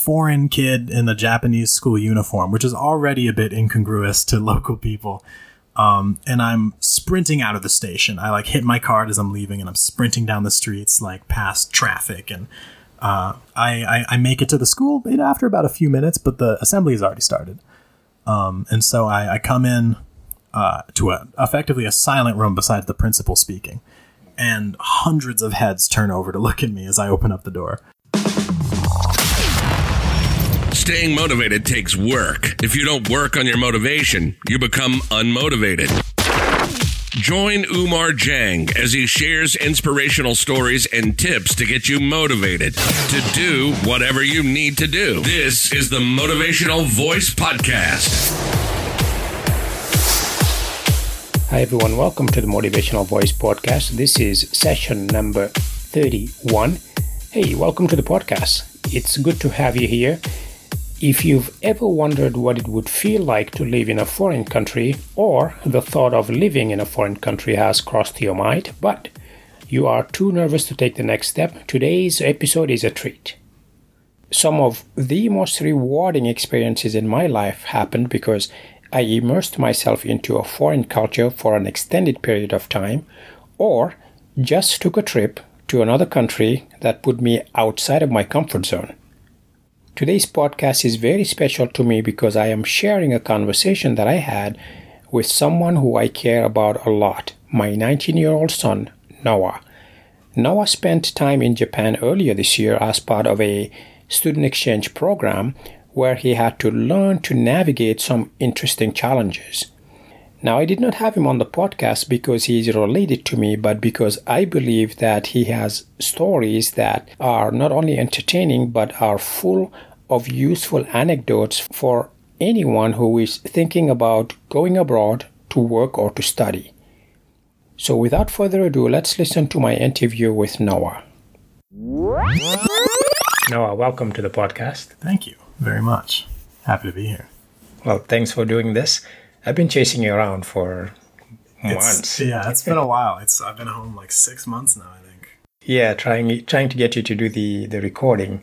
foreign kid in a Japanese school uniform, which is already a bit incongruous to local people. Um, and I'm sprinting out of the station. I like hit my card as I'm leaving, and I'm sprinting down the streets like past traffic. And uh, I, I, I make it to the school after about a few minutes, but the assembly has already started. Um, and so I, I come in uh, to a, effectively a silent room besides the principal speaking, and hundreds of heads turn over to look at me as I open up the door. Staying motivated takes work. If you don't work on your motivation, you become unmotivated. Join Umar Dieng as he shares inspirational stories and tips to get you motivated to do whatever you need to do. This is the Motivational Voice Podcast. Hi, everyone. Welcome to the Motivational Voice Podcast. This is session number 31. Hey, welcome to the podcast. It's good to have you here. If you've ever wondered what it would feel like to live in a foreign country, or the thought of living in a foreign country has crossed your mind, but you are too nervous to take the next step, today's episode is a treat. Some of the most rewarding experiences in my life happened because I immersed myself into a foreign culture for an extended period of time, or just took a trip to another country that put me outside of my comfort zone. Today's podcast is very special to me because I am sharing a conversation that I had with someone who I care about a lot my 19 year old son, Noah. Noah spent time in Japan earlier this year as part of a student exchange program where he had to learn to navigate some interesting challenges. Now, I did not have him on the podcast because he is related to me, but because I believe that he has stories that are not only entertaining but are full of useful anecdotes for anyone who is thinking about going abroad to work or to study. So, without further ado, let's listen to my interview with Noah. Noah, welcome to the podcast. Thank you very much. Happy to be here. Well, thanks for doing this. I've been chasing you around for months. It's, yeah, it's been a while. It's I've been home like six months now. I think. Yeah, trying trying to get you to do the the recording.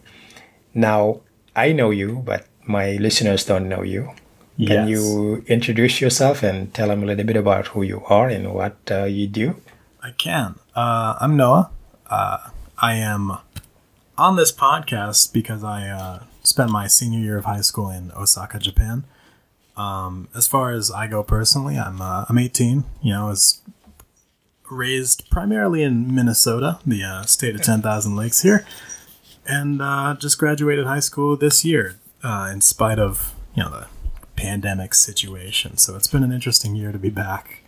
Now, I know you, but my listeners don't know you. Can Yes. you introduce yourself and tell them a little bit about who you are and what uh, you do? I can. Uh, I'm Noah. Uh, I am on this podcast because I uh, spent my senior year of high school in Osaka, Japan. Um, as far as I go personally, I'm uh, I'm 18. You know, I was raised primarily in Minnesota, the uh, state of 10,000 lakes here, and uh, just graduated high school this year, uh, in spite of you know the pandemic situation. So it's been an interesting year to be back.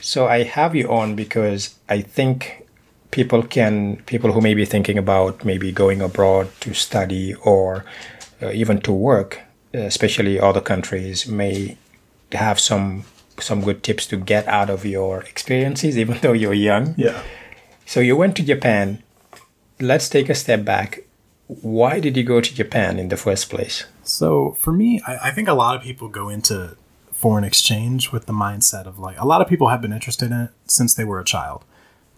So I have you on because I think people can people who may be thinking about maybe going abroad to study or uh, even to work, especially other countries, may have some some good tips to get out of your experiences, even though you're young. Yeah. So you went to Japan. Let's take a step back. Why did you go to Japan in the first place? So for me, I, I think a lot of people go into foreign exchange with the mindset of like a lot of people have been interested in it since they were a child,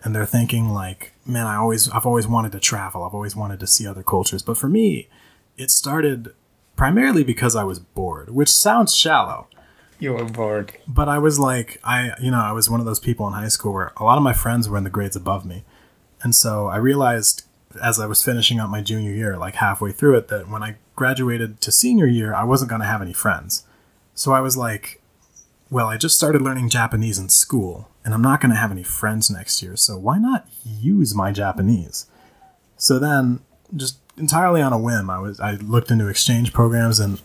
and they're thinking like, man, I always I've always wanted to travel. I've always wanted to see other cultures. But for me, it started primarily because I was bored, which sounds shallow. You were bored. But I was like, I, you know, I was one of those people in high school where a lot of my friends were in the grades above me. And so I realized as I was finishing up my junior year, like halfway through it, that when I graduated to senior year, I wasn't going to have any friends. So I was like, well, I just started learning Japanese in school, and I'm not going to have any friends next year. So why not use my Japanese? So then, just entirely on a whim, I was I looked into exchange programs and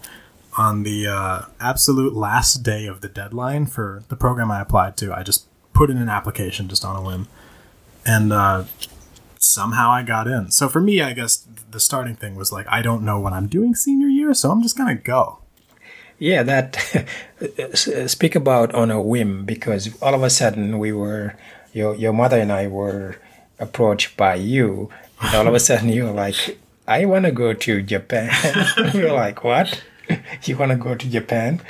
on the uh, absolute last day of the deadline for the program I applied to, I just put in an application just on a whim, and uh, somehow I got in. So for me, I guess the starting thing was like, I don't know what I'm doing senior year, so I'm just gonna go. Yeah, that uh, speak about on a whim because all of a sudden we were your your mother and I were approached by you, and all of a sudden you were like, "I want to go to Japan." we were like, "What? you want to go to Japan?"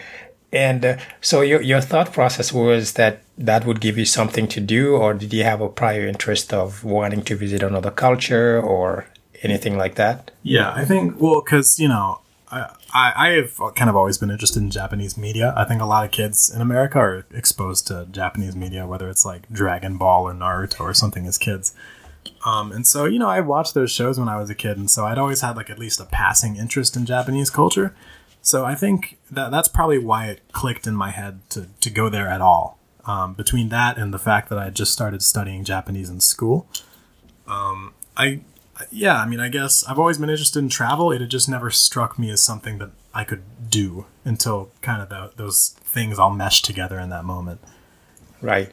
And uh, so your your thought process was that that would give you something to do, or did you have a prior interest of wanting to visit another culture or anything like that? Yeah, I think well, because you know, I, I have kind of always been interested in Japanese media. I think a lot of kids in America are exposed to Japanese media, whether it's like Dragon Ball or Naruto or something as kids. Um, and so you know, I watched those shows when I was a kid, and so I'd always had like at least a passing interest in Japanese culture. So I think that that's probably why it clicked in my head to to go there at all. Um, between that and the fact that I had just started studying Japanese in school, um, I yeah, I mean, I guess I've always been interested in travel. It had just never struck me as something that I could do until kind of the, those things all meshed together in that moment. Right.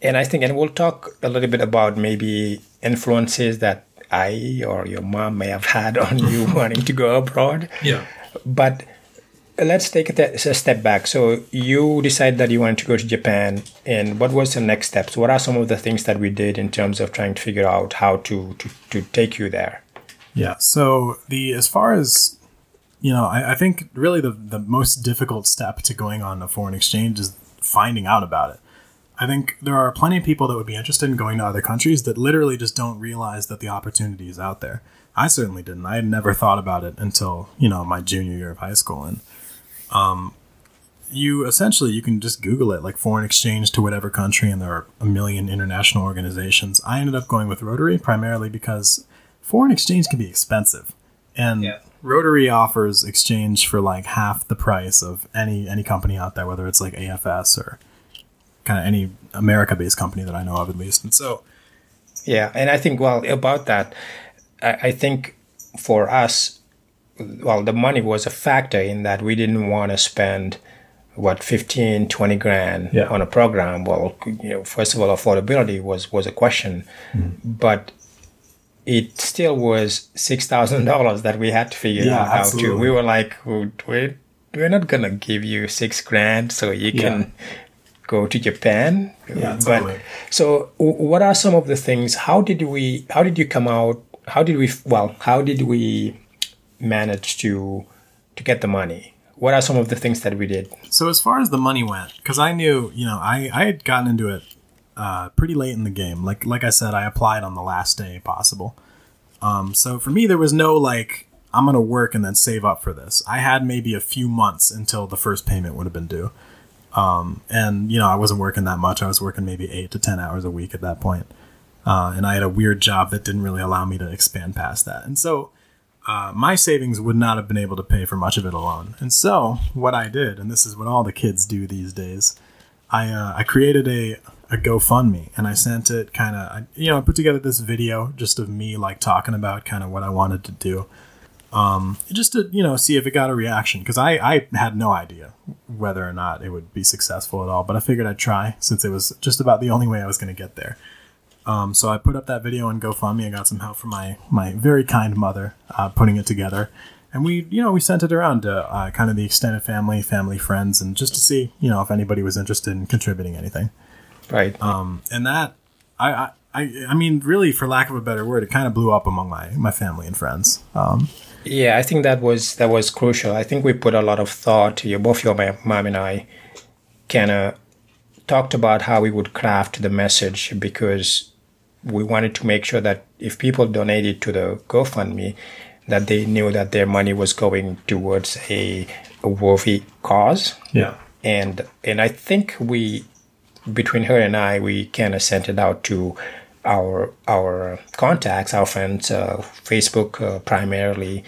And I think, and we'll talk a little bit about maybe influences that I or your mom may have had on you wanting to go abroad. Yeah. But let's take a, step back. So you decided that you wanted to go to Japan, and what was the next steps? What are some of the things that we did in terms of trying to figure out how to to, to take you there? Yeah. So the as far as you know, I, I think really the the most difficult step to going on a foreign exchange is finding out about it. I think there are plenty of people that would be interested in going to other countries that literally just don't realize that the opportunity is out there. I certainly didn't. I had never thought about it until, you know, my junior year of high school. And um, you essentially you can just Google it, like foreign exchange to whatever country, and there are a million international organizations. I ended up going with Rotary primarily because foreign exchange can be expensive, and yeah. Rotary offers exchange for like half the price of any any company out there, whether it's like AFS or kind of any America-based company that I know of, at least. And so, yeah, and I think well about that, I, I think for us well, the money was a factor in that we didn't want to spend what 15 20 grand yeah. on a program well you know first of all affordability was was a question mm-hmm. but it still was six thousand dollars that we had to figure yeah, out how absolutely. to we were like we're, we're not gonna give you six grand so you can go to japan yeah, totally. but so what are some of the things how did we how did you come out how did we well how did we manage to to get the money? What are some of the things that we did? So as far as the money went, because I knew, you know, I, I had gotten into it uh, pretty late in the game. Like like I said, I applied on the last day possible. Um, so for me, there was no like I'm gonna work and then save up for this. I had maybe a few months until the first payment would have been due. Um, and you know, I wasn't working that much. I was working maybe eight to ten hours a week at that point. Uh, and I had a weird job that didn't really allow me to expand past that. And so uh, my savings would not have been able to pay for much of it alone. And so, what I did, and this is what all the kids do these days, I uh, I created a a GoFundMe and I sent it kind of you know I put together this video just of me like talking about kind of what I wanted to do, um, just to you know see if it got a reaction because I I had no idea whether or not it would be successful at all, but I figured I'd try since it was just about the only way I was going to get there. Um, so I put up that video on GoFundMe. I got some help from my my very kind mother uh, putting it together, and we you know we sent it around to uh, kind of the extended family, family, friends, and just to see you know if anybody was interested in contributing anything. Right. Um, and that I, I I I mean really for lack of a better word, it kind of blew up among my my family and friends. Um, yeah, I think that was that was crucial. I think we put a lot of thought. You, both your mom and I, kind of talked about how we would craft the message because we wanted to make sure that if people donated to the GoFundMe, that they knew that their money was going towards a, a worthy cause. Yeah. And and I think we between her and I we kind of sent it out to our our contacts, our friends, uh, Facebook uh, primarily,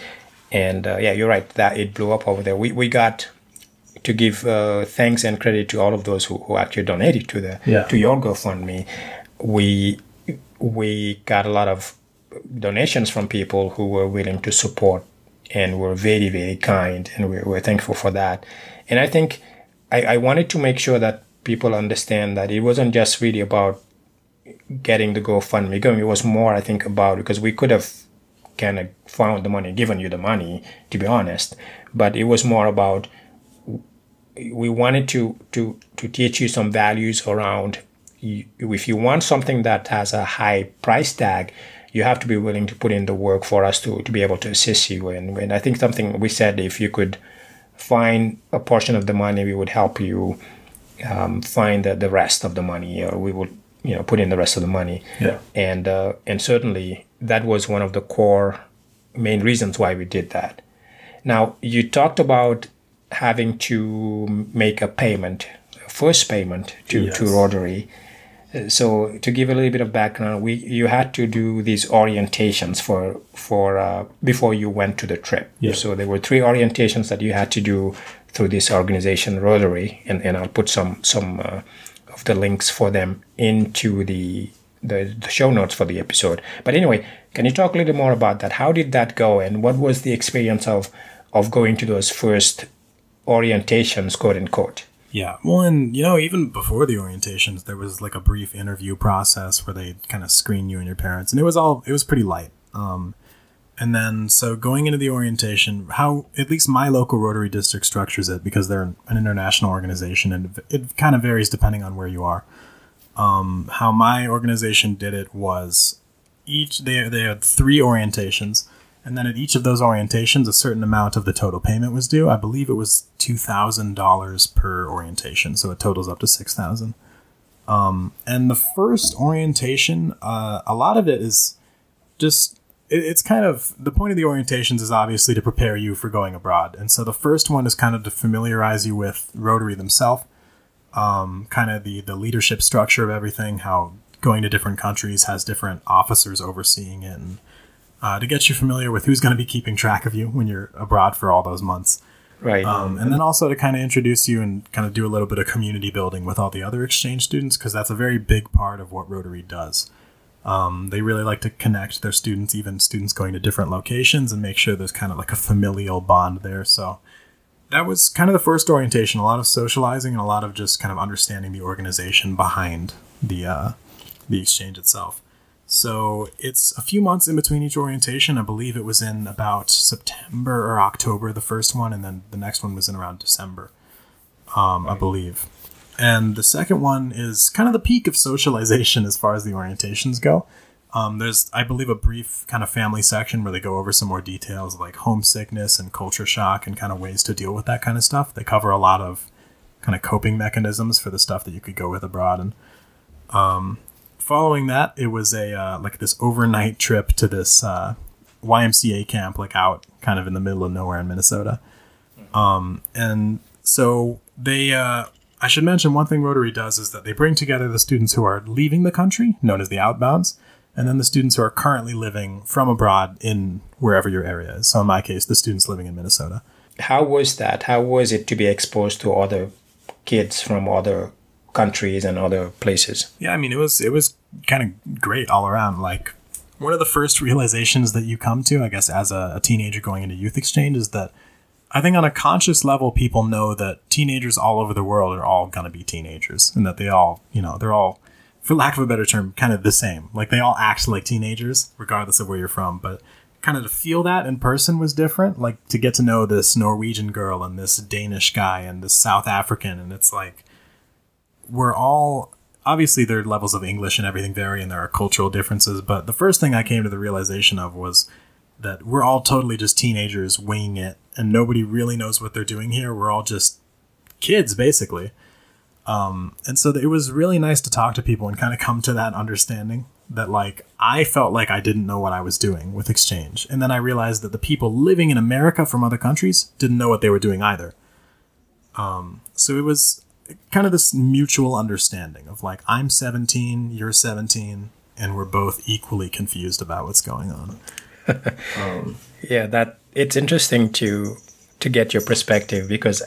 and uh, yeah, you're right that it blew up over there. We we got to give uh, thanks and credit to all of those who, who actually donated to the yeah. to your GoFundMe. We we got a lot of donations from people who were willing to support and were very, very kind. And we, we're thankful for that. And I think I, I wanted to make sure that people understand that it wasn't just really about getting the GoFundMe going. It was more, I think, about because we could have kind of found the money, given you the money, to be honest. But it was more about we wanted to to to teach you some values around you, if you want something that has a high price tag, you have to be willing to put in the work for us to, to be able to assist you. And, and I think something we said, if you could find a portion of the money, we would help you um, find the, the rest of the money, or we would you know put in the rest of the money. Yeah. And uh, and certainly that was one of the core main reasons why we did that. Now, you talked about having to make a payment, a first payment to, Yes. to Rotary. So, to give a little bit of background, we you had to do these orientations for for uh, before you went to the trip. Yeah. So there were three orientations that you had to do through this organization Rotary, and, and I'll put some some uh, of the links for them into the, the the show notes for the episode. But anyway, can you talk a little more about that? How did that go, and what was the experience of of going to those first orientations, quote unquote? Yeah. Well, and you know, even before the orientations, there was like a brief interview process where they kind of screen you and your parents, and it was all it was pretty light. Um, and then so going into the orientation, how at least my local Rotary district structures it because they're an international organization, and it kind of varies depending on where you are. Um, how my organization did it was each they they had three orientations. And then at each of those orientations, a certain amount of the total payment was due. I believe it was two thousand dollars per orientation, so it totals up to six thousand. Um, and the first orientation, uh, a lot of it is just it, it's kind of the point of the orientations is obviously to prepare you for going abroad. And so the first one is kind of to familiarize you with Rotary themselves, um, kind of the the leadership structure of everything, how going to different countries has different officers overseeing it, and uh, to get you familiar with who's going to be keeping track of you when you're abroad for all those months. Right. Um, and then also to kind of introduce you and kind of do a little bit of community building with all the other exchange students because that's a very big part of what Rotary does. Um, they really like to connect their students, even students going to different locations, and make sure there's kind of like a familial bond there. So that was kind of the first orientation. A lot of socializing and a lot of just kind of understanding the organization behind the uh, the exchange itself. So it's a few months in between each orientation. I believe it was in about September or October, the first one, and then the next one was in around December, um, I believe. And the second one is kind of the peak of socialization as far as the orientations go. Um, there's, I believe, a brief kind of family section where they go over some more details like homesickness and culture shock and kind of ways to deal with that kind of stuff. They cover a lot of kind of coping mechanisms for the stuff that you could go with abroad. And um, following that, it was a uh, like this overnight trip to this uh, YMCA camp, like out kind of in the middle of nowhere in Minnesota. Um, and so they, uh, I should mention one thing Rotary does is that they bring together the students who are leaving the country, known as the outbounds, and then the students who are currently living from abroad in wherever your area is. So in my case, the students living in Minnesota. How was that? How was it to be exposed to other kids from other countries and other places? Yeah, I mean, it was it was kind of great all around. Like one of the first realizations that you come to, I guess, as a, a teenager going into youth exchange, is that I think on a conscious level, people know that teenagers all over the world are all gonna be teenagers, and that they all, you know, they're all, for lack of a better term, kind of the same. Like they all act like teenagers, regardless of where you're from. But kind of to feel that in person was different. Like to get to know this Norwegian girl and this Danish guy and this South African, and it's like we're all obviously their levels of English and everything vary and there are cultural differences, but the first thing I came to the realization of was that we're all totally just teenagers winging it and nobody really knows what they're doing here. We're all just kids basically. Um, and so it was really nice to talk to people and kind of come to that understanding that like I felt like I didn't know what I was doing with exchange. And then I realized that the people living in America from other countries didn't know what they were doing either. Um, so it was kind of this mutual understanding of like I'm 17, you're 17, and we're both equally confused about what's going on. Um, yeah, that it's interesting to to get your perspective because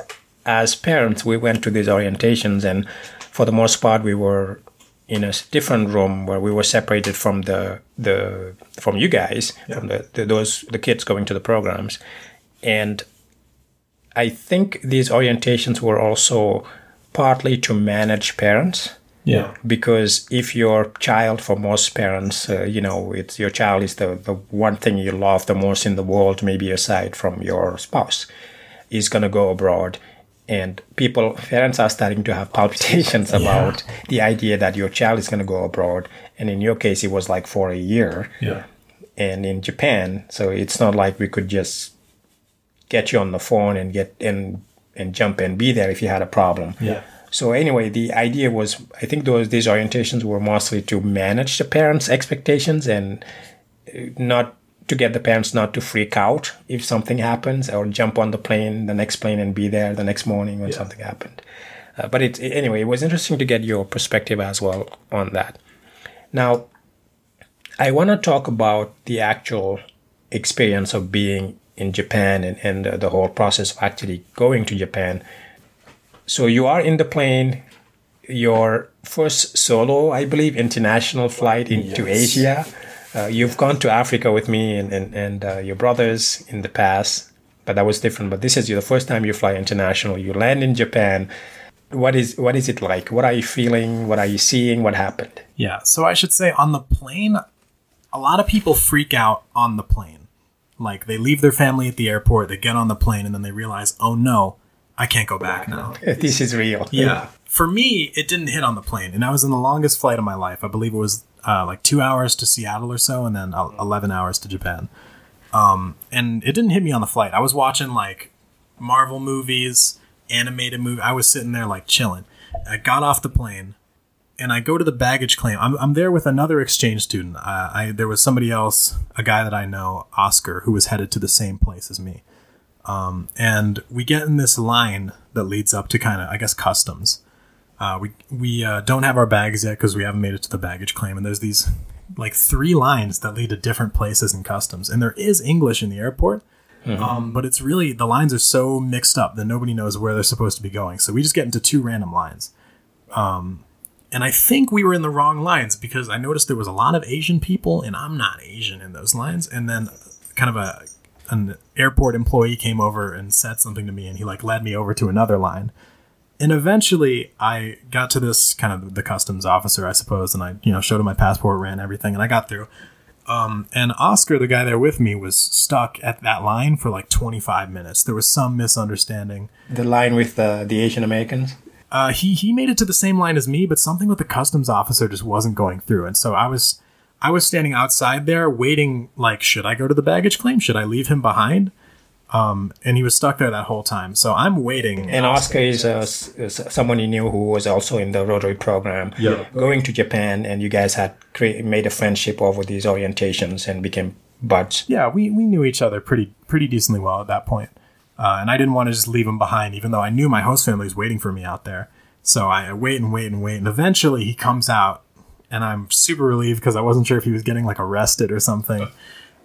as parents we went to these orientations and for the most part we were in a different room where we were separated from the the from you guys from the, the those the kids going to the programs and I think these orientations were also partly to manage parents Yeah. because if your child for most parents uh, you know it's your child is the, the one thing you love the most in the world maybe aside from your spouse is going to go abroad and people parents are starting to have palpitations about the idea that your child is going to go abroad and in your case it was like for a year Yeah. and in Japan. So it's not like we could just get you on the phone and get and and jump and be there if you had a problem. Yeah. So anyway, the idea was I think those these orientations were mostly to manage the parents' expectations and not to get the parents not to freak out if something happens or jump on the plane, the next plane, and be there the next morning when yeah. something happened. Uh, but it, anyway, it was interesting to get your perspective as well on that. Now, I want to talk about the actual experience of being in Japan and, and uh, the whole process of actually going to Japan. So you are in the plane, your first solo, I believe, international flight into yes. Asia. Uh, you've gone to Africa with me and, and, and uh, your brothers in the past, but that was different. But this is the first time you fly international. You land in Japan what is what is it like? What are you feeling? What are you seeing? What happened? Yeah, so I should say on the plane, a lot of people freak out on the plane. Like they leave their family at the airport, they get on the plane, and then they realize, oh no, I can't go back now. this is real. Yeah. For me, it didn't hit on the plane, and I was in the longest flight of my life. I believe it was uh, like two hours to Seattle or so, and then eleven hours to Japan. Um, and it didn't hit me on the flight. I was watching like Marvel movies animated movie. I was sitting there like chilling. I got off the plane and I go to the baggage claim. I'm, I'm there with another exchange student. Uh, I there was somebody else, a guy that I know, Oscar, who was headed to the same place as me. Um, and we get in this line that leads up to kind of, I guess, customs. Uh, we we uh, don't have our bags yet because we haven't made it to the baggage claim, and there's these like three lines that lead to different places in customs, and there is English in the airport, Mm-hmm. Um, but it's really the lines are so mixed up that nobody knows where they're supposed to be going. So we just get into two random lines. Um, and I think we were in the wrong lines because I noticed there was a lot of Asian people, and I'm not Asian in those lines. And then kind of a an airport employee came over and said something to me, and he like led me over to another line. And eventually, I got to this kind of the customs officer, I suppose, and I you know showed him my passport, ran everything, and I got through. Um, and Oscar, the guy there with me, was stuck at that line for like 25 minutes. There was some misunderstanding. The line with the, the Asian Americans? Uh, he, he made it to the same line as me, but something with the customs officer just wasn't going through. And so I was, I was standing outside there waiting, like, should I go to the baggage claim? Should I leave him behind? Um, and he was stuck there that whole time. So I'm waiting. And Oscar is, uh, someone you knew who was also in the Rotary program, yeah. going to Japan, and you guys had create, made a friendship over these orientations and became buds. Yeah, we, we knew each other pretty pretty decently well at that point. Uh, and I didn't want to just leave him behind, even though I knew my host family was waiting for me out there. So I wait and wait and wait, and eventually he comes out, and I'm super relieved because I wasn't sure if he was getting like arrested or something.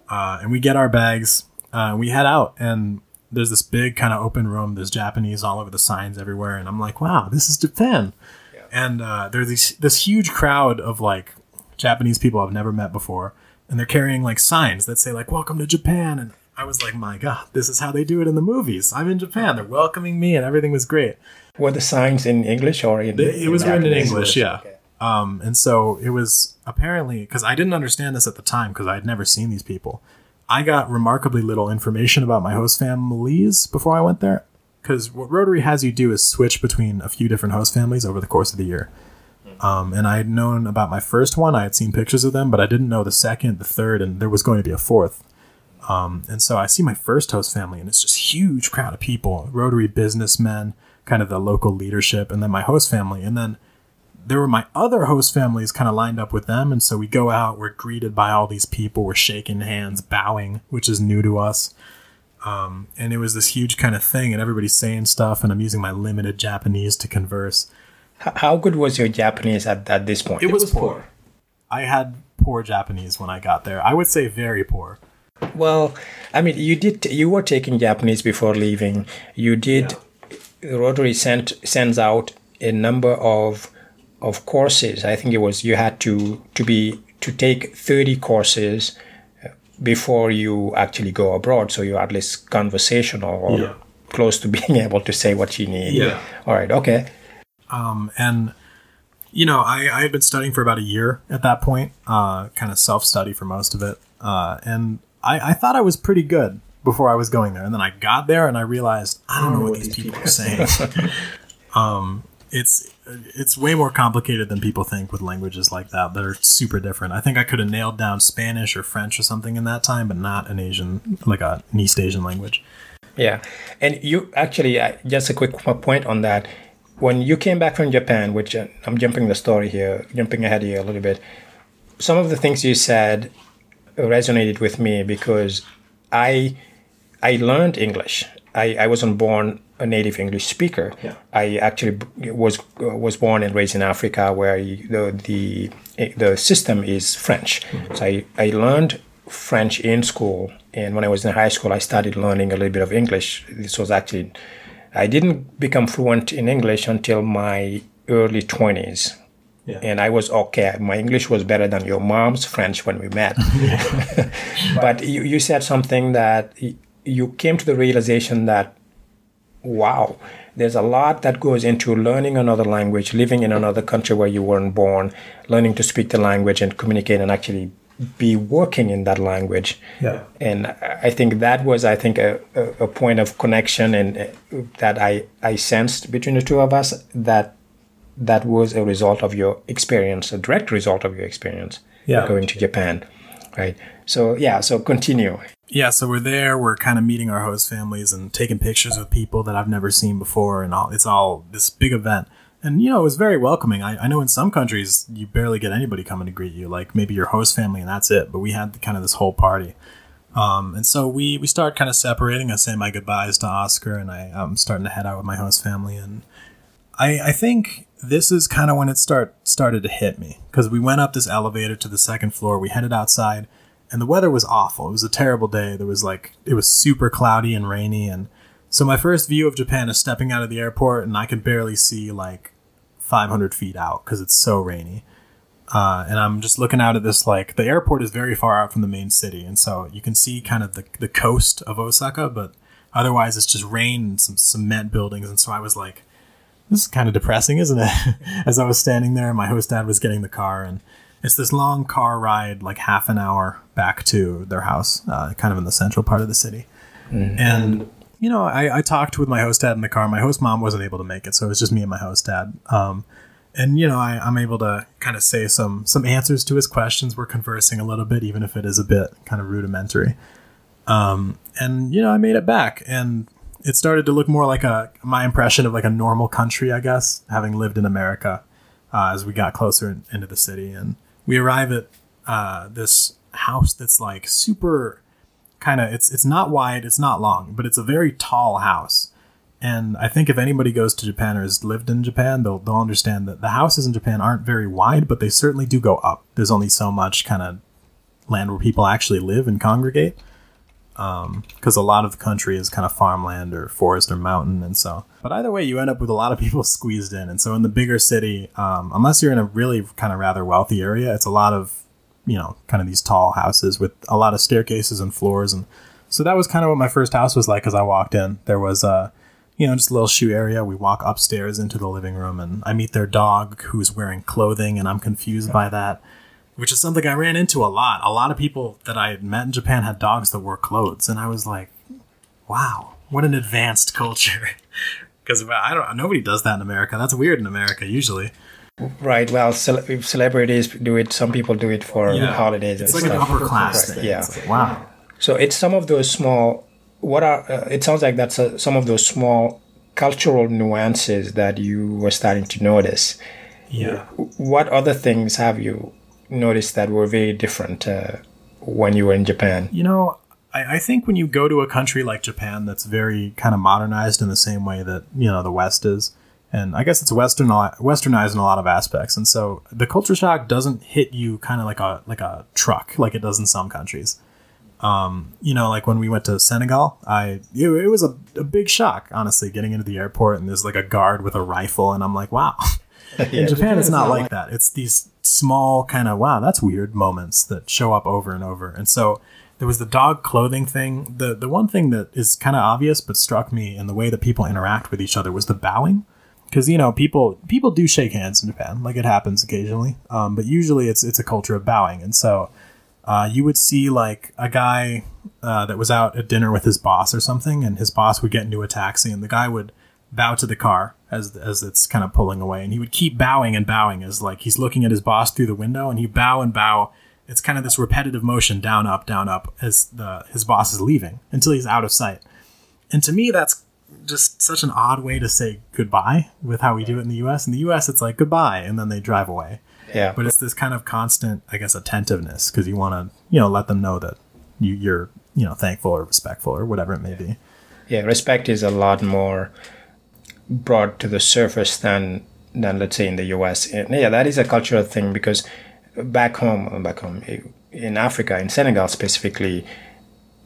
Uh, and we get our bags uh, we head out and there's this big kind of open room. There's Japanese all over the signs everywhere, and I'm like, wow, this is Japan. Yeah. And uh, there's this this huge crowd of like Japanese people I've never met before, and they're carrying like signs that say like "Welcome to Japan." And I was like, my god, this is how they do it in the movies. I'm in Japan. They're welcoming me, and everything was great. Were the signs in English or in? It, it was written in English, yeah. Okay. Um, and so it was apparently because I didn't understand this at the time because I had never seen these people. I got remarkably little information about my host families before I went there. Because what Rotary has you do is switch between a few different host families over the course of the year. Um, and I had known about my first one, I had seen pictures of them, but I didn't know the second, the third, and there was going to be a fourth. Um, and so I see my first host family, and it's just huge crowd of people, Rotary businessmen, kind of the local leadership, and then my host family, and then there were my other host families kind of lined up with them. And so we go out, we're greeted by all these people, we're shaking hands, bowing, which is new to us. Um, and it was this huge kind of thing, and everybody's saying stuff, and I'm using my limited Japanese to converse. How good was your Japanese at, at this point? It, it was, was poor. poor. I had poor Japanese when I got there. I would say very poor. Well, I mean, you did. You were taking Japanese before leaving. You did. Yeah. Rotary sent sends out a number of of courses. I think it was you had to to be to take 30 courses uh, before you actually go abroad so you're at least conversational or yeah. close to being able to say what you need. Yeah. All right, okay. Um and you know, I, I had been studying for about a year at that point, uh, kind of self study for most of it. Uh, and I, I thought I was pretty good before I was going there. And then I got there and I realized I don't know what these people are saying. um, it's it's way more complicated than people think with languages like that that are super different. I think I could have nailed down Spanish or French or something in that time, but not an Asian like a, an East Asian language. Yeah, and you actually uh, just a quick point on that. When you came back from Japan, which uh, I'm jumping the story here, jumping ahead here a little bit, some of the things you said resonated with me because I I learned English. I, I wasn't born a native English speaker. Yeah. I actually was was born and raised in Africa, where the the the system is French. Mm-hmm. So I, I learned French in school, and when I was in high school, I started learning a little bit of English. This was actually I didn't become fluent in English until my early twenties. Yeah. And I was okay. My English was better than your mom's French when we met. but you, you said something that you came to the realization that, wow, there's a lot that goes into learning another language, living in another country where you weren't born, learning to speak the language and communicate and actually be working in that language. Yeah. And I think that was, I think, a, a point of connection and uh, that I, I sensed between the two of us that that was a result of your experience, a direct result of your experience yeah. going to Japan, right? So yeah, so continue. Yeah, so we're there. We're kind of meeting our host families and taking pictures with people that I've never seen before, and all. It's all this big event, and you know, it was very welcoming. I, I know in some countries you barely get anybody coming to greet you, like maybe your host family, and that's it. But we had kind of this whole party. Um, and so we, we start kind of separating. I say my goodbyes to Oscar, and I, I'm starting to head out with my host family. And I, I think this is kind of when it start started to hit me because we went up this elevator to the second floor. We headed outside, and the weather was awful. It was a terrible day. There was like it was super cloudy and rainy, and so my first view of Japan is stepping out of the airport, and I can barely see like 500 feet out because it's so rainy. Uh, and I'm just looking out at this like the airport is very far out from the main city, and so you can see kind of the the coast of Osaka, but otherwise it's just rain and some cement buildings. And so I was like, this is kind of depressing, isn't it? As I was standing there, my host dad was getting the car, and it's this long car ride, like half an hour back to their house, uh, kind of in the central part of the city. Mm-hmm. And you know, I, I, talked with my host dad in the car. My host mom wasn't able to make it, so it was just me and my host dad. Um, and you know, I, I'm able to kind of say some some answers to his questions. We're conversing a little bit, even if it is a bit kind of rudimentary. Um, and you know, I made it back, and it started to look more like a my impression of like a normal country, I guess, having lived in America. Uh, as we got closer in, into the city, and we arrive at uh, this house that's like super kind of it's it's not wide, it's not long, but it's a very tall house. And I think if anybody goes to Japan or has lived in Japan, they'll they'll understand that the houses in Japan aren't very wide, but they certainly do go up. There's only so much kind of land where people actually live and congregate because um, a lot of the country is kind of farmland or forest or mountain, and so. But either way, you end up with a lot of people squeezed in, and so in the bigger city, um, unless you're in a really kind of rather wealthy area, it's a lot of you know kind of these tall houses with a lot of staircases and floors, and so that was kind of what my first house was like as I walked in. There was a you know, just a little shoe area. We walk upstairs into the living room and I meet their dog who's wearing clothing and I'm confused by that which is something I ran into a lot. A lot of people that I met in Japan had dogs that wore clothes, and I was like, "Wow, what an advanced culture!" Because I don't, nobody does that in America. That's weird in America usually. Right. Well, ce- celebrities do it. Some people do it for yeah. holidays. It's like stuff. an upper class thing. Yeah. Like, wow. So it's some of those small. What are? Uh, it sounds like that's a, some of those small cultural nuances that you were starting to notice. Yeah. What other things have you noticed that were very different uh, when you were in Japan? You know, I, I, think when you go to a country like Japan that's very kind of modernized in the same way that, you know, the West is, and I guess it's Western westernized in a lot of aspects, and so the culture shock doesn't hit you kind of like a like a truck like it does in some countries. Um, you know, like when we went to Senegal, I it, it was a, a big shock, honestly, getting into the airport and there's like a guard with a rifle, and I'm like, wow. in yeah, Japan, it's not like that. It's these small kind of wow, that's weird moments that show up over and over. And so there was the dog clothing thing. The the one thing that is kind of obvious but struck me in the way that people interact with each other was the bowing. Because you know people people do shake hands in Japan, like it happens occasionally, um, but usually it's it's a culture of bowing, and so uh, you would see like a guy uh, that was out at dinner with his boss or something, and his boss would get into a taxi, and the guy would bow to the car as as it's kind of pulling away, and he would keep bowing and bowing as like he's looking at his boss through the window, and he bow and bow. It's kind of this repetitive motion, down up, down up, as the his boss is leaving until he's out of sight. And to me, that's just such an odd way to say goodbye with how we do it in the U.S. In the U.S., it's like goodbye, and then they drive away. Yeah. But it's this kind of constant, I guess, attentiveness because you want to, you know, let them know that you, you're, you know, thankful or respectful or whatever it may be. Yeah, respect is a lot more brought to the surface than than let's say in the U.S. And yeah, that is a cultural thing because back home, back home in Africa, in Senegal specifically,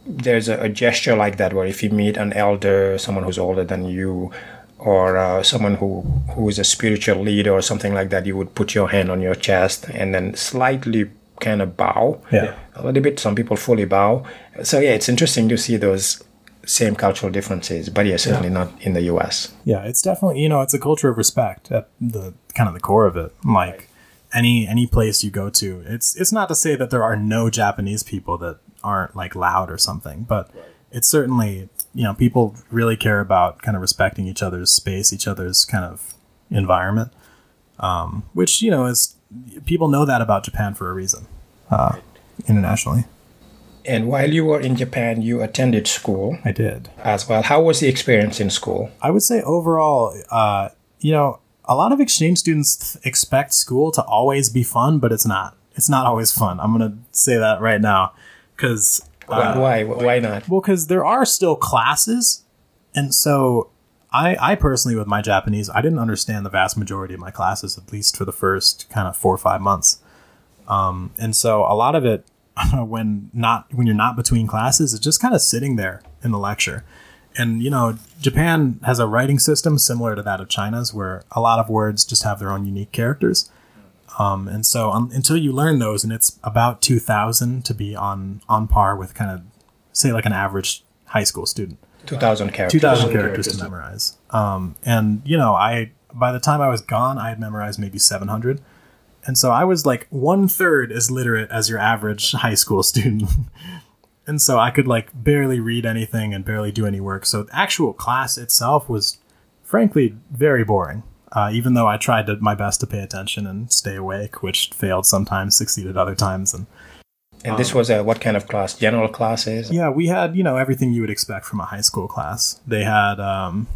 there's a, a gesture like that where if you meet an elder, someone who's older than you, or uh, someone who who is a spiritual leader or something like that, you would put your hand on your chest and then slightly kind of bow. Yeah. A little bit. Some people fully bow. So yeah, it's interesting to see those same cultural differences, but yeah, certainly yeah. not in the U.S. Yeah, it's definitely you know it's a culture of respect at the kind of the core of it. Like any any place you go to, it's it's not to say that there are no Japanese people that aren't like loud or something, but it's certainly you know people really care about kind of respecting each other's space, each other's kind of environment, um, which you know is people know that about Japan for a reason uh, internationally. And while you were in Japan, you attended school. I did as well. How was the experience in school? I would say overall, uh, you know, a lot of exchange students th- expect school to always be fun, but it's not. It's not always fun. I'm gonna say that right now because uh, why? Why not? Well, because there are still classes, and so I, I personally, with my Japanese, I didn't understand the vast majority of my classes, at least for the first kind of four or five months. Um, and so a lot of it when not when you're not between classes, it's just kind of sitting there in the lecture. And you know, Japan has a writing system similar to that of China's, where a lot of words just have their own unique characters. Um, and so um, until you learn those, and it's about two thousand to be on on par with kind of say like an average high school student. Two thousand characters. Two thousand characters to memorize. Um, and you know, I by the time I was gone, I had memorized maybe seven hundred and so I was like one third as literate as your average high school student. and so I could like barely read anything and barely do any work. So the actual class itself was frankly very boring. Uh, even though I tried to, my best to pay attention and stay awake, which failed sometimes, succeeded other times, and and this was a what kind of class? General classes? Yeah, we had you know everything you would expect from a high school class. They had um,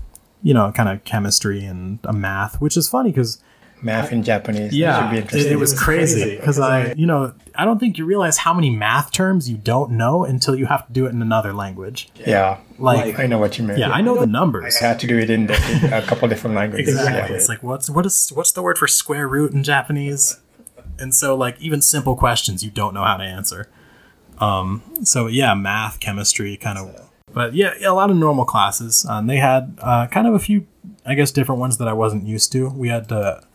you know kind of chemistry and a math, which is funny because math in Japanese. Yeah, it, it, was crazy because I, you know, I don't think you realize how many math terms you don't know until you have to do it in another language. Yeah, like I know what you mean. Yeah, I know the numbers. I had to do it in, the, in a couple different languages. Exactly. Yeah. It's like what's what is what's the word for square root in Japanese? And so like even simple questions you don't know how to answer. Um, so yeah, math, chemistry, kind of. But yeah, a lot of normal classes. Um, they had uh, kind of a few, I guess, different ones that I wasn't used to. We had to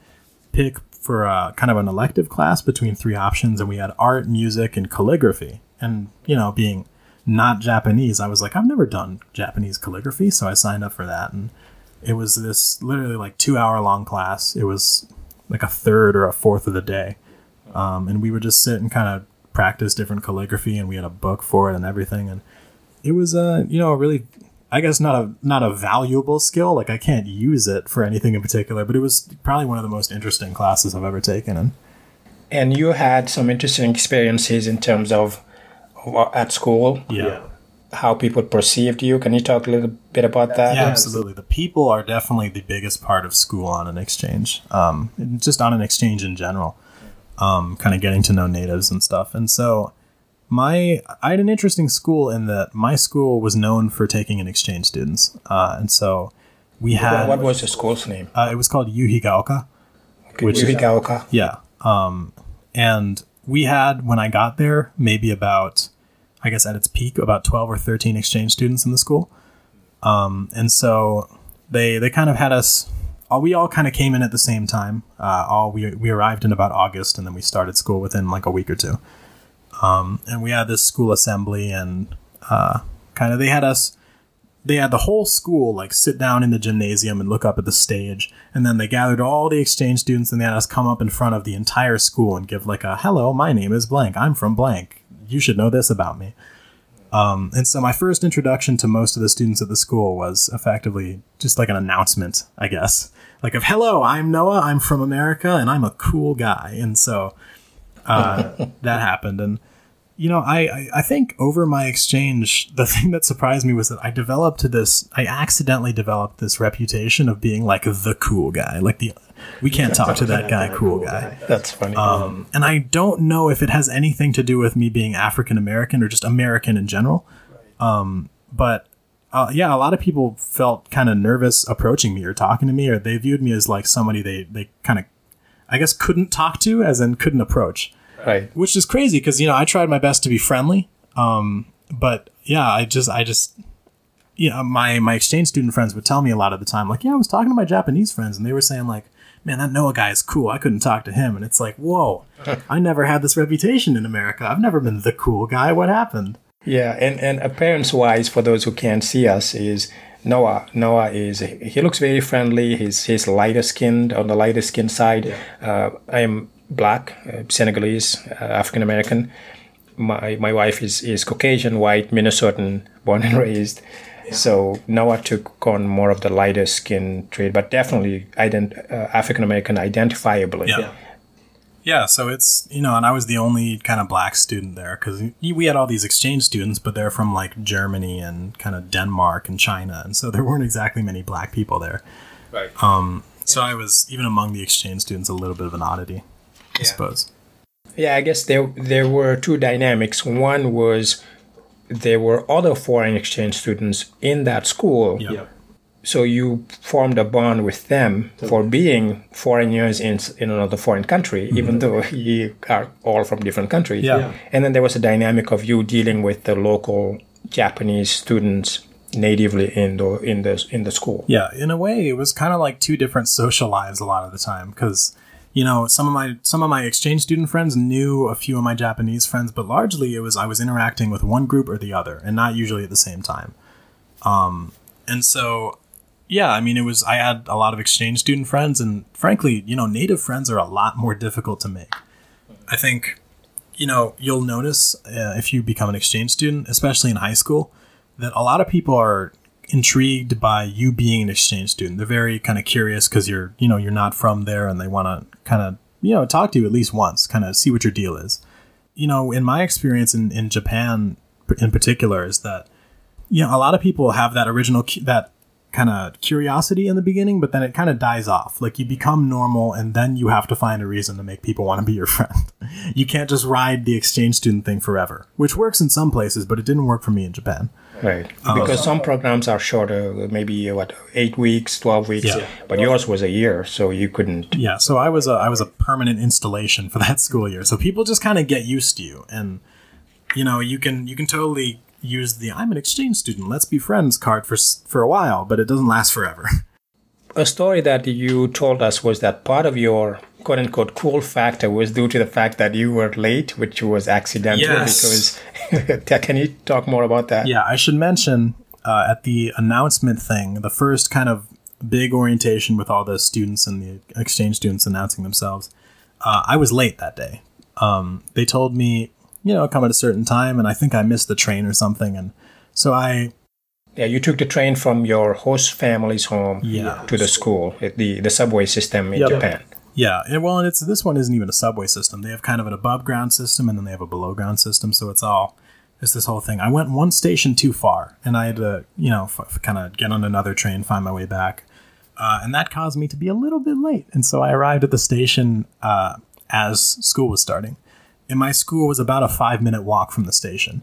pick for a, kind of an elective class between three options, and we had art, music, and calligraphy. And you know, being not Japanese, I was like, I've never done Japanese calligraphy, so I signed up for that, and it was this literally like two hour long class. It was like a third or a fourth of the day, um, and we would just sit and kind of practice different calligraphy, and we had a book for it and everything, and it was uh, you know a really I guess not a not a valuable skill. Like I can't use it for anything in particular, but it was probably one of the most interesting classes I've ever taken. And and you had some interesting experiences in terms of at school. Yeah. How people perceived you. Can you talk a little bit about that? Yeah, absolutely. The people are definitely the biggest part of school on an exchange. Um, just on an exchange in general. Um, kind of getting to know natives and stuff. And so my I had an interesting school in that my school was known for taking in exchange students, uh, and so we had. What was the school's name? Uh, it was called Yuhigaoka. Okay, which Yuhigaoka. Yeah, um, and we had when I got there maybe about, I guess at its peak about twelve or thirteen exchange students in the school, um, and so they they kind of had us. All, we all kind of came in at the same time. Uh, all we we arrived in about August, and then we started school within like a week or two. Um, and we had this school assembly, and uh, kind of they had us. They had the whole school like sit down in the gymnasium and look up at the stage, and then they gathered all the exchange students, and they had us come up in front of the entire school and give like a "Hello, my name is blank. I'm from blank. You should know this about me." Um, and so my first introduction to most of the students at the school was effectively just like an announcement, I guess, like of "Hello, I'm Noah. I'm from America, and I'm a cool guy." And so uh, that happened, and you know, I, I think over my exchange, the thing that surprised me was that I developed this, I accidentally developed this reputation of being like the cool guy. Like the, we can't talk to that guy, cool guy. That's funny. Um, and I don't know if it has anything to do with me being African American or just American in general. Um, but uh, yeah, a lot of people felt kind of nervous approaching me or talking to me, or they viewed me as like somebody they they kind of, I guess, couldn't talk to, as in couldn't approach, right. which is crazy because you know I tried my best to be friendly. Um, but yeah, I just I just you know, my my exchange student friends would tell me a lot of the time, like, yeah, I was talking to my Japanese friends, and they were saying like, man, that Noah guy is cool. I couldn't talk to him, and it's like, whoa, I never had this reputation in America. I've never been the cool guy. What happened? Yeah, and and appearance wise, for those who can't see us, is Noah. Noah is he looks very friendly. He's he's lighter skinned on the lighter skin side. Yeah. Uh, I am black, uh, Senegalese, uh, African American. My my wife is is Caucasian, white, Minnesotan, born and raised. Yeah. So Noah took on more of the lighter skin trait, but definitely ident- uh, African American identifiably. Yeah. Yeah, so it's you know, and I was the only kind of black student there because we had all these exchange students, but they're from like Germany and kind of Denmark and China, and so there weren't exactly many black people there. Right. Um. So I was even among the exchange students a little bit of an oddity, I yeah. suppose. Yeah, I guess there there were two dynamics. One was there were other foreign exchange students in that school. Yeah so you formed a bond with them for being foreigners in in another foreign country, mm-hmm. even though you are all from different countries. Yeah. And then there was a dynamic of you dealing with the local Japanese students natively in the in the in the school. Yeah, in a way, it was kind of like two different social lives a lot of the time because you know some of my some of my exchange student friends knew a few of my Japanese friends, but largely it was I was interacting with one group or the other, and not usually at the same time. Um, and so yeah, I mean, it was, I had a lot of exchange student friends, and frankly, you know, native friends are a lot more difficult to make. I think, you know, you'll notice uh, if you become an exchange student, especially in high school, that a lot of people are intrigued by you being an exchange student. They're very kind of curious because you're, you know, you're not from there and they want to kind of, you know, talk to you at least once, kind of see what your deal is. You know, in my experience in, in Japan in particular, is that, you know, a lot of people have that original, that kind of curiosity in the beginning, but then it kind of dies off. Like you become normal and then you have to find a reason to make people want to be your friend. you can't just ride the exchange student thing forever, which works in some places, but it didn't work for me in Japan. Right. Um, because some programs are shorter, maybe what, eight weeks, 12 weeks, yeah. but yours was a year, so you couldn't. Yeah. So I was a, I was a permanent installation for that school year. So people just kind of get used to you and, you know, you can, you can totally use the "I'm an exchange student, let's be friends" card for for a while, but it doesn't last forever. A story that you told us was that part of your quote unquote cool factor was due to the fact that you were late, which was accidental. Yes. Because can you talk more about that? Yeah, I should mention uh, at the announcement thing, the first kind of big orientation with all the students and the exchange students announcing themselves. Uh, I was late that day. Um, they told me you know, come at a certain time, and I think I missed the train or something, and so I. Yeah, you took the train from your host family's home yeah. to the school, the the subway system in yep. Japan. Yeah, and, well, and it's this one isn't even a subway system. They have kind of an above ground system, and then they have a below ground system. So it's all it's this whole thing. I went one station too far, and I had to, you know, f- kind of get on another train, find my way back, uh, and that caused me to be a little bit late. And so I arrived at the station uh, as school was starting and my school was about a five minute walk from the station.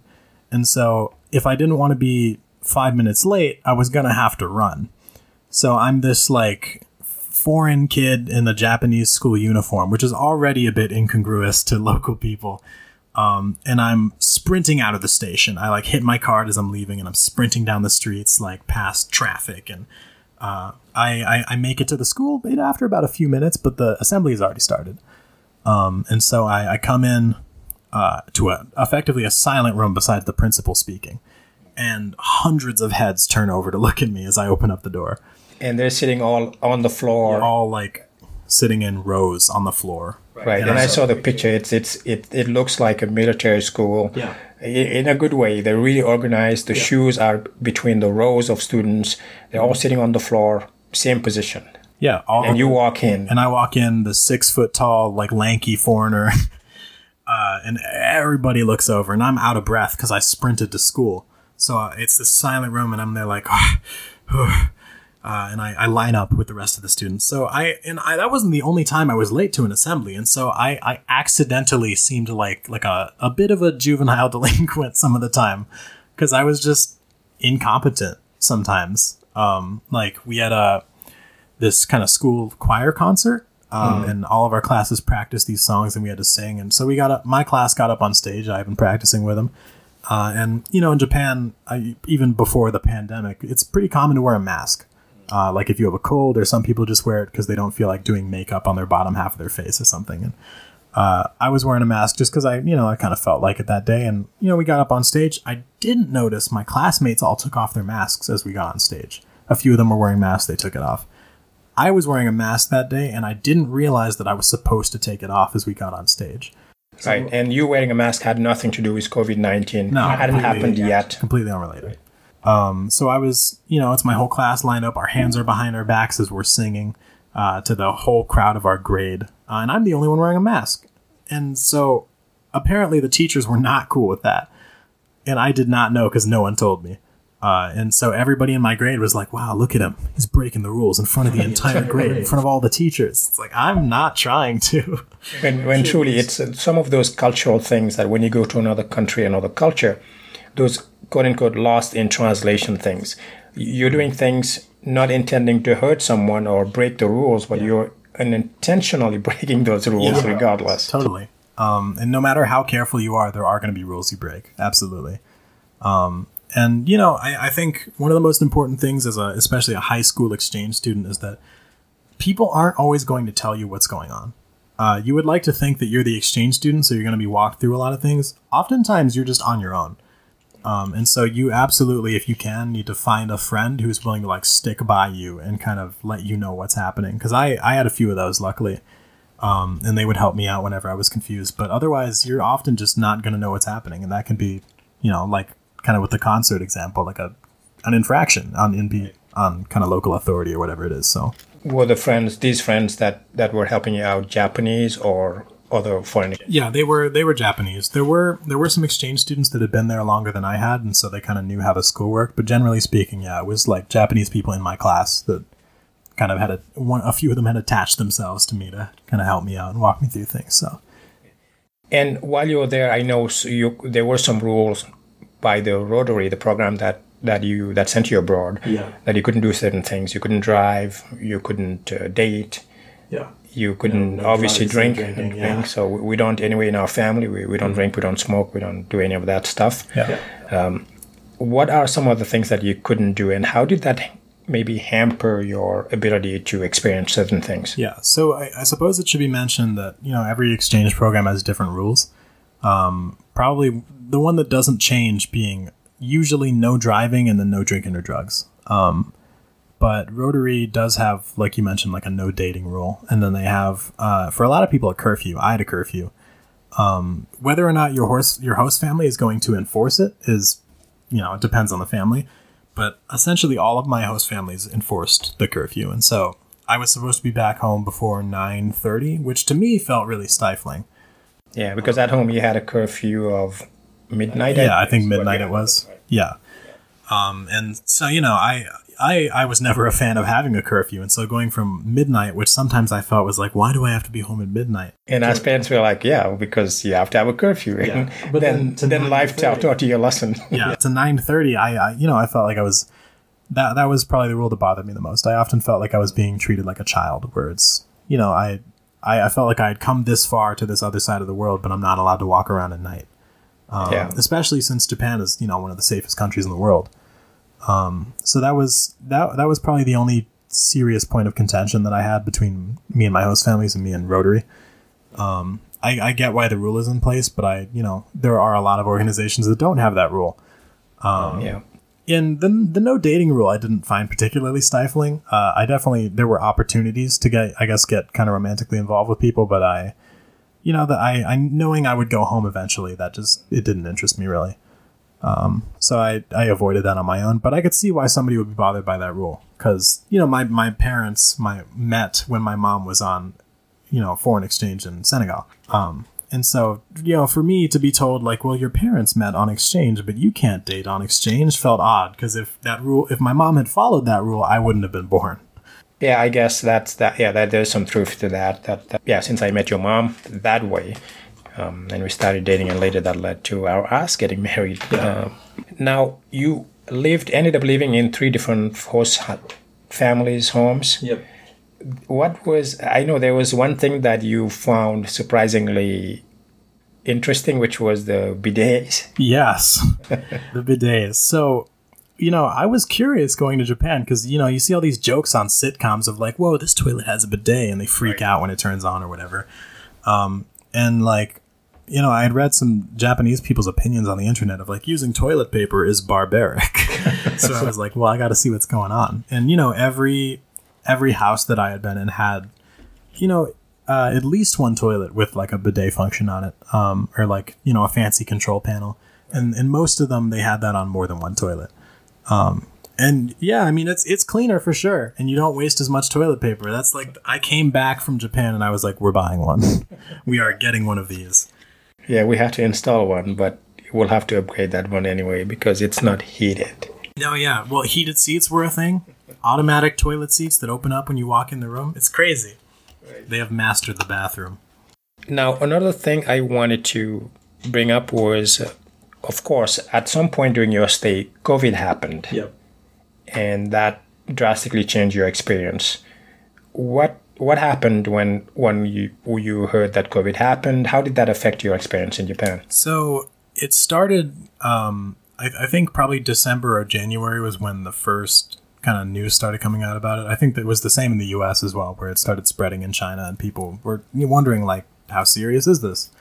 And so if I didn't want to be five minutes late, I was going to have to run. So I'm this like foreign kid in a Japanese school uniform, which is already a bit incongruous to local people. Um, and I'm sprinting out of the station. I like hit my card as I'm leaving, and I'm sprinting down the streets like past traffic. And uh, I, I, I make it to the school after about a few minutes, but the assembly has already started. Um, and so I, I come in uh, to a, effectively a silent room besides the principal speaking. And hundreds of heads turn over to look at me as I open up the door. And they're sitting all on the floor. They're all like sitting in rows on the floor. Right. And, and I saw the picture. It's it's it, it looks like a military school. Yeah. In a good way. They're really organized. The yeah. shoes are between the rows of students. They're all sitting on the floor, same position. Yeah, all, and you walk in, and I walk in, the six foot tall, like lanky foreigner, uh, and everybody looks over, and I'm out of breath because I sprinted to school. So uh, it's this silent room, and I'm there like, oh, oh, uh, and I, I line up with the rest of the students. So I and I that wasn't the only time I was late to an assembly, and so I, I accidentally seemed like like a, a bit of a juvenile delinquent some of the time because I was just incompetent sometimes. Um, like we had a this kind of school choir concert. Um, and all of our classes practiced these songs and we had to sing. And so we got up, my class got up on stage. I've been practicing with them. Uh, and, you know, in Japan, I, even before the pandemic, it's pretty common to wear a mask. Uh, like if you have a cold, or some people just wear it because they don't feel like doing makeup on their bottom half of their face or something. And uh, I was wearing a mask just because I, you know, I kind of felt like it that day. And you know, we got up on stage. I didn't notice my classmates all took off their masks as we got on stage. A few of them were wearing masks; they took it off. I was wearing a mask that day, and I didn't realize that I was supposed to take it off as we got on stage. right, and you wearing a mask had nothing to do with COVID nineteen. No, it hadn't happened yet. completely unrelated. Um, so I was, you know, it's my whole class lined up. Our hands are behind our backs as we're singing uh, to the whole crowd of our grade, uh, and I'm the only one wearing a mask. And so apparently the teachers were not cool with that, and I did not know because no one told me. Uh, and so everybody in my grade was like, "Wow, look at him! He's breaking the rules in front of the entire grade, in front of all the teachers." It's like I'm not trying to. When, when truly it's uh, some of those cultural things that when you go to another country, another culture, those quote unquote lost in translation things. You're doing things not intending to hurt someone or break the rules, but you're unintentionally breaking those rules Yeah. regardless. Totally. Um, and no matter how careful you are, there are going to be rules you break. Absolutely. Um, and you know, I, I think one of the most important things as a, especially a high school exchange student, is that people aren't always going to tell you what's going on. Uh, you would like to think that you're the exchange student, so you're going to be walked through a lot of things. Oftentimes, you're just on your own. Um, and so you absolutely, if you can, need to find a friend who's willing to like stick by you and kind of let you know what's happening. Because I, I had a few of those, luckily um, and they would help me out whenever I was confused. But otherwise, you're often just not going to know what's happening, and that can be, you know, like kind of with the concert example, like a an infraction on NP on kind of local authority or whatever it is. So Were the friends, these friends that, that were helping you out, Japanese or other foreign? yeah, they were they were Japanese. There were there were some exchange students that had been there longer than I had, and so they kind of knew how the school worked. But generally speaking, yeah, it was like Japanese people in my class that kind of had a one a few of them had attached themselves to me to kind of help me out and walk me through things. So And while you were there, I know you, there were some rules by the Rotary, the program that, that you that sent you abroad. Yeah. That you couldn't do certain things. You couldn't drive. You couldn't uh, date. yeah. You couldn't no obviously drugs, drink. drinking, drink. yeah. So we we don't anyway in our family. We, we don't drink. We don't smoke. We don't do any of that stuff. Yeah. What are some of the things that you couldn't do, and how did that maybe hamper your ability to experience certain things? Yeah, so I, I suppose it should be mentioned that you know every exchange program has different rules. Um, probably the one that doesn't change being usually no driving and then no drinking or drugs. Um, but Rotary does have, like you mentioned, like a no dating rule, and then they have uh, for a lot of people a curfew. I had a curfew. Um, whether or not your horse your host family is going to enforce it is, you know, it depends on the family. But essentially, all of my host families enforced the curfew, and so I was supposed to be back home before nine thirty, which to me felt really stifling. Yeah, because at home you had a curfew of midnight. Yeah, I think midnight it was. Yeah. Um, and so you know, I I I was never a fan of having a curfew, and so going from midnight, which sometimes I felt was like, why do I have to be home at midnight? And as parents were like, yeah, because you have to have a curfew. And But then, then to then life taught 9:30. taught you a lesson. yeah, to nine thirty, I, I you know I felt like I was that that was probably the rule that bothered me the most. I often felt like I was being treated like a child, where it's you know I I, I felt like I had come this far to this other side of the world, but I'm not allowed to walk around at night. Um, Yeah. especially since Japan is you know one of the safest countries in the world. Um, so that was that that was probably the only serious point of contention that I had between me and my host families and me and Rotary. Um, I, I get why the rule is in place, but I you know there are a lot of organizations that don't have that rule. yeah. In the the no dating rule, I didn't find particularly stifling. Uh, I definitely there were opportunities to get I guess get kind of romantically involved with people, but I, you know, that I, I knowing I would go home eventually, that just it didn't interest me really. Um, so I I avoided that on my own, but I could see why somebody would be bothered by that rule because you know my my parents my met when my mom was on, you know, foreign exchange in Senegal. Um, And so, you know, for me to be told like, well, your parents met on exchange, but you can't date on exchange felt odd because if that rule, if my mom had followed that rule, I wouldn't have been born. Yeah, I guess that's that. Yeah, that there's some truth to that. That, that yeah, since I met your mom that way, um, and we started dating, and later that led to our us getting married. Uh, now you lived, ended up living in three different host families' homes. Yep what was I know there was one thing that you found surprisingly interesting, which was the bidets. Yes, the bidets. So, you know, I was curious going to Japan because you know you see all these jokes on sitcoms of like, "Whoa, this toilet has a bidet," and they freak right. out when it turns on or whatever. Um, and like, you know, I had read some Japanese people's opinions on the internet of like using toilet paper is barbaric. so I was like, well, I got to see what's going on. And you know, every every house that I had been in had, you know, uh, at least one toilet with like a bidet function on it, um, or like you know a fancy control panel, and and most of them they had that on more than one toilet. Um, and yeah, I mean it's it's cleaner for sure, and you don't waste as much toilet paper. That's like I came back from Japan and I was like, we're buying one, we are getting one of these. Yeah, we had to install one, but we'll have to upgrade that one anyway because it's not heated. No, yeah. Well, heated seats were a thing automatic toilet seats that open up when you walk in the room. It's crazy. Right. They have mastered the bathroom. Now, another thing I wanted to bring up was, uh, of course, at some point during your stay, COVID happened. Yep. And that drastically changed your experience. What what happened when when you you heard that COVID happened? How did that affect your experience in Japan? So it started. Um, I, I think probably December or January was when the first kind of news started coming out about it. I think that was the same in the U.S. as well, where it started spreading in China, and people were wondering like, how serious is this?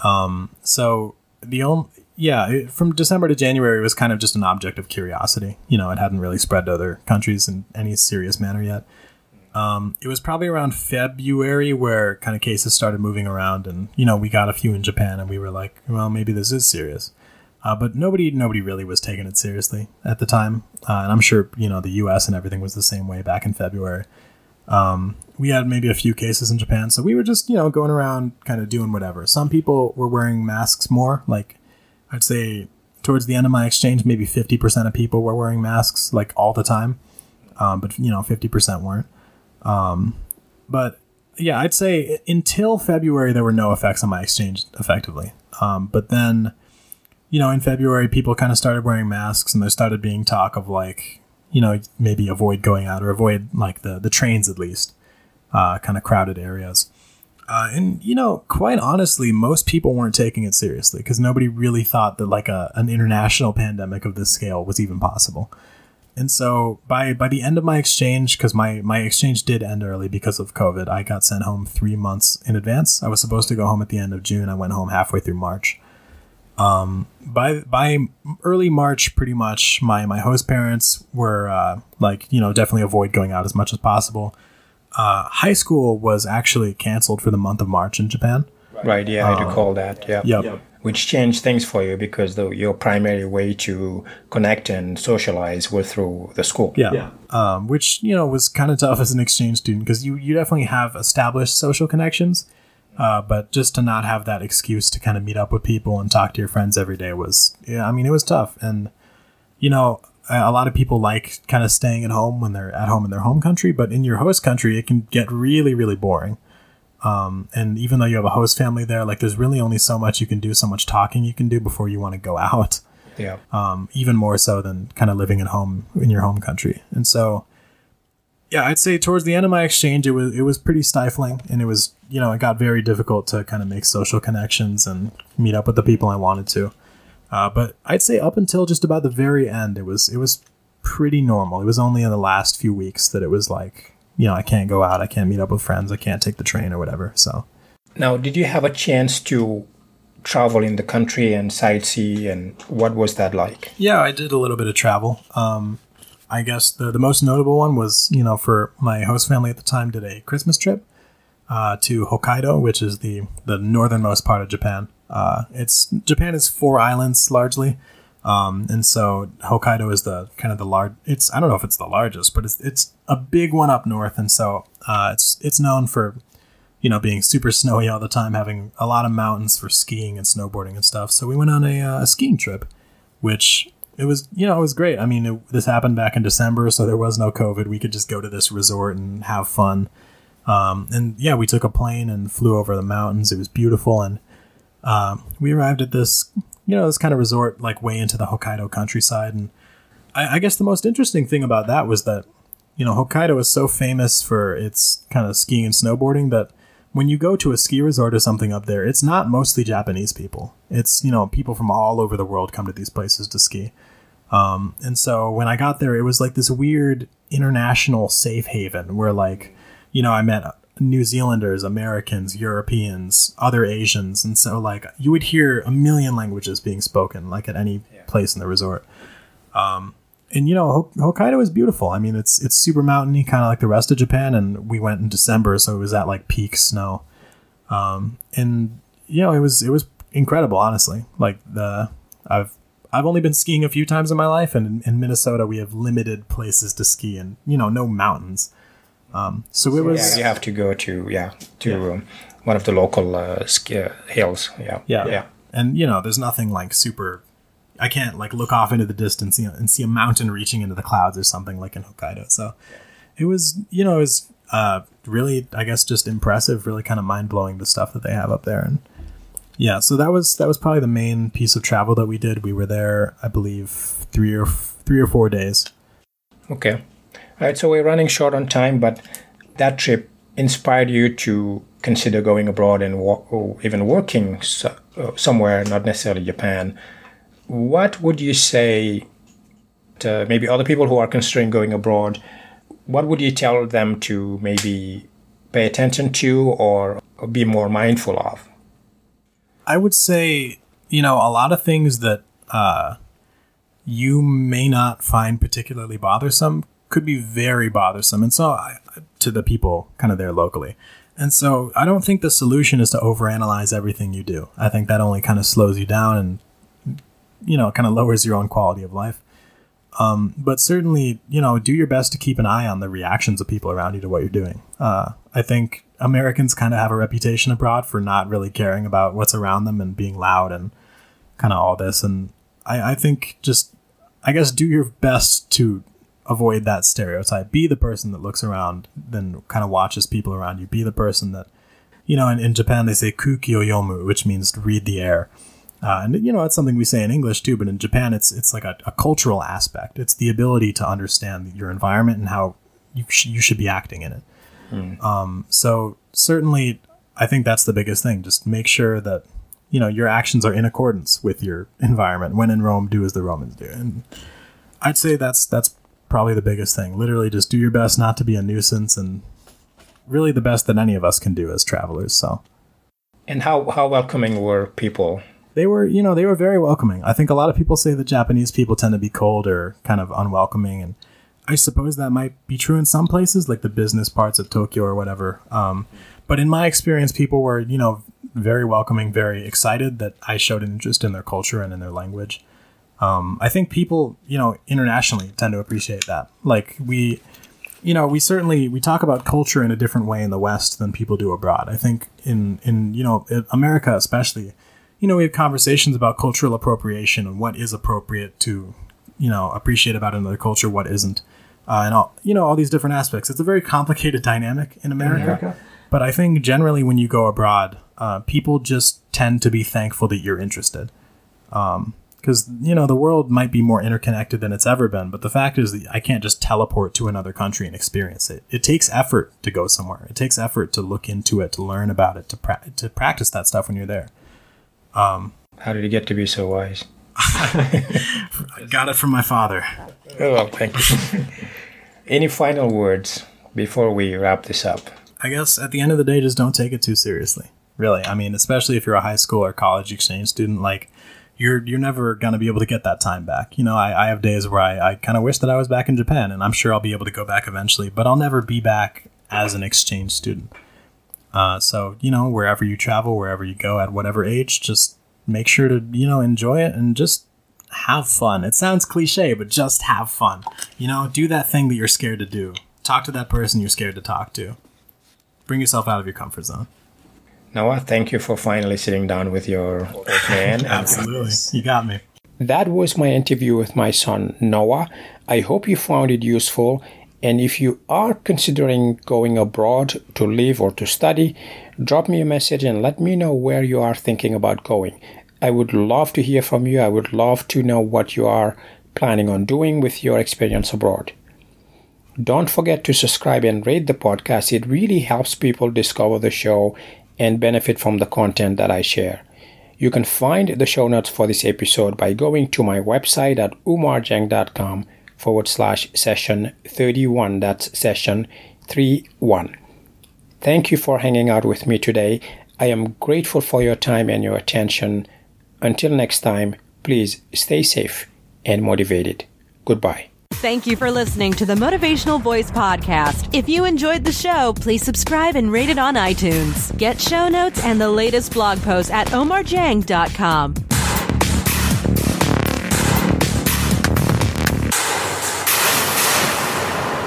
Um, so the only yeah, from December to January was kind of just an object of curiosity. You know, it hadn't really spread to other countries in any serious manner yet. Um, it was probably around February where kind of cases started moving around, and you know, we got a few in Japan, and we were like, well, maybe this is serious. Uh, but nobody nobody really was taking it seriously at the time, uh, and I'm sure you know the U.S. and everything was the same way back in February. Um, we had maybe a few cases in Japan, so we were just you know going around kind of doing whatever. Some people were wearing masks more, like I'd say towards the end of my exchange, maybe 50% of people were wearing masks like all the time, um, but you know 50% weren't. Um, but yeah, I'd say until February there were no effects on my exchange effectively. Um, but then you know, in February, people kind of started wearing masks, and there started being talk of like, you know, maybe avoid going out or avoid like the the trains at least, uh, kind of crowded areas. Uh, and you know, quite honestly, most people weren't taking it seriously because nobody really thought that like a an international pandemic of this scale was even possible. And so by by the end of my exchange, because my my exchange did end early because of COVID, I got sent home three months in advance. I was supposed to go home at the end of June. I went home halfway through March. Um, by by early March, pretty much my my host parents were uh, like you know definitely avoid going out as much as possible. Uh, high school was actually canceled for the month of March in Japan. Right. Yeah, I recall that. Yeah. Yep. yep. Which changed things for you because the, your primary way to connect and socialize was through the school. Yeah. yeah. Um, which you know was kind of tough as an exchange student because you you definitely have established social connections uh, but just to not have that excuse to kind of meet up with people and talk to your friends every day was, yeah, I mean, it was tough. And, you know, a lot of people like kind of staying at home when they're at home in their home country, but in your host country, it can get really, really boring. Um, and even though you have a host family there, like there's really only so much you can do, so much talking you can do before you want to go out. Yeah. Um, even more so than kind of living at home in your home country. And so, yeah, I'd say towards the end of my exchange, it was it was pretty stifling, and it was you know it got very difficult to kind of make social connections and meet up with the people I wanted to. Uh, but I'd say up until just about the very end, it was it was pretty normal. It was only in the last few weeks that it was like you know I can't go out, I can't meet up with friends, I can't take the train or whatever. So now, did you have a chance to travel in the country and sightsee, and what was that like? Yeah, I did a little bit of travel. Um, I guess the, the most notable one was, you know, for my host family at the time did a Christmas trip uh, to Hokkaido, which is the, the northernmost part of Japan. Uh, it's Japan is four islands largely. Um, and so Hokkaido is the kind of the large. It's I don't know if it's the largest, but it's it's a big one up north, and so uh, it's it's known for you know, being super snowy all the time, having a lot of mountains for skiing and snowboarding and stuff. So we went on a, uh, a skiing trip, which it was, you know, it was great. I mean, it, this happened back in December, so there was no COVID. We could just go to this resort and have fun. Um, and yeah, we took a plane and flew over the mountains. It was beautiful, and um, we arrived at this, you know, this kind of resort like way into the Hokkaido countryside. And I, I guess the most interesting thing about that was that, you know, Hokkaido is so famous for its kind of skiing and snowboarding that when you go to a ski resort or something up there, it's not mostly Japanese people. It's you know people from all over the world come to these places to ski. Um, and so when I got there, it was like this weird international safe haven where like you know, I met New Zealanders, Americans, Europeans, other Asians, and so like you would hear a million languages being spoken like at any yeah. place in the resort. Um, and you know, Hokkaido is beautiful. I mean, it's it's super mountainy, kind of like the rest of Japan. And we went in December, so it was at like peak snow. Um, and you know, it was it was incredible, honestly. Like the I've I've only been skiing a few times in my life, and in, in Minnesota we have limited places to ski, and you know, no mountains. Um, so it was. Yeah, you have to go to yeah to yeah. Um, one of the local uh, ski, uh, hills. Yeah. yeah, yeah, and you know, there's nothing like super. I can't like look off into the distance you know, and see a mountain reaching into the clouds or something like in Hokkaido. So it was, you know, it was uh, really, I guess, just impressive. Really kind of mind blowing the stuff that they have up there, and yeah. So that was that was probably the main piece of travel that we did. We were there, I believe, three or three or four days. Okay. All right, so we're running short on time, but that trip inspired you to consider going abroad and or even working so, uh, somewhere, not necessarily Japan. What would you say to maybe other people who are considering going abroad? What would you tell them to maybe pay attention to or be more mindful of? I would say, you know, a lot of things that uh, you may not find particularly bothersome could be very bothersome. And so I, to the people kind of there locally. And so I don't think the solution is to overanalyze everything you do. I think that only kind of slows you down and, you know, kind of lowers your own quality of life. Um, but certainly, you know, do your best to keep an eye on the reactions of people around you to what you're doing. Uh, I think Americans kind of have a reputation abroad for not really caring about what's around them and being loud and kind of all this. And I, I think just, I guess, do your best to avoid that stereotype. Be the person that looks around, then kind of watches people around you. Be the person that, you know, in, in Japan they say kuki o yomu, which means to read the air. Uh, and you know that's something we say in English too, but in Japan it's it's like a, a cultural aspect. It's the ability to understand your environment and how you sh- you should be acting in it. Mm. Um, so certainly, I think that's the biggest thing. Just make sure that you know your actions are in accordance with your environment. When in Rome, do as the Romans do. And I'd say that's that's probably the biggest thing. Literally, just do your best not to be a nuisance, and really the best that any of us can do as travelers. So. And how how welcoming were people? They were, you know, they were very welcoming. I think a lot of people say that Japanese people tend to be cold or kind of unwelcoming, and I suppose that might be true in some places, like the business parts of Tokyo or whatever. Um, but in my experience, people were, you know, very welcoming, very excited that I showed an interest in their culture and in their language um, I think people, you know, internationally tend to appreciate that. Like we, you know, we certainly we talk about culture in a different way in the West than people do abroad. I think in in you know America especially, you know, we have conversations about cultural appropriation and what is appropriate to, you know, appreciate about another culture, what isn't, uh, and all you know all these different aspects. It's a very complicated dynamic in America. America. But I think generally when you go abroad, uh, people just tend to be thankful that you're interested. Um, because you know the world might be more interconnected than it's ever been but the fact is that i can't just teleport to another country and experience it. It takes effort to go somewhere. It takes effort to look into it to learn about it to, pra- to practice that stuff when you're there. Um, how did you get to be so wise? I got it from my father. Oh well thank you. Any final words before we wrap this up? I guess at the end of the day just don't take it too seriously really. I mean especially if you're a high school or college exchange student like you're you're never gonna be able to get that time back. You know, I, I have days where I, I kind of wish that I was back in Japan, and I'm sure I'll be able to go back eventually, but I'll never be back as an exchange student. Uh, so you know, wherever you travel, wherever you go, at whatever age, just make sure to you know enjoy it and just have fun. It sounds cliche, but just have fun. You know, do that thing that you're scared to do. Talk to that person you're scared to talk to. bring yourself out of your comfort zone. Noah, thank you for finally sitting down with your old man. Absolutely. You got me. That was my interview with my son, Noah. I hope you found it useful. And if you are considering going abroad to live or to study, drop me a message and let me know where you are thinking about going. I would love to hear from you. I would love to know what you are planning on doing with your experience abroad. Don't forget to subscribe and rate the podcast. It really helps people discover the show and benefit from the content that I share. You can find the show notes for this episode by going to my website at oumardieng.com forward slash session 31. That's session 31. Thank you for hanging out with me today. I am grateful for your time and your attention. Until next time, please stay safe and motivated. Goodbye. Thank you for listening to the Motivational Voice Podcast. If you enjoyed the show, please subscribe and rate it on iTunes. Get show notes and the latest blog posts at oumardieng.com.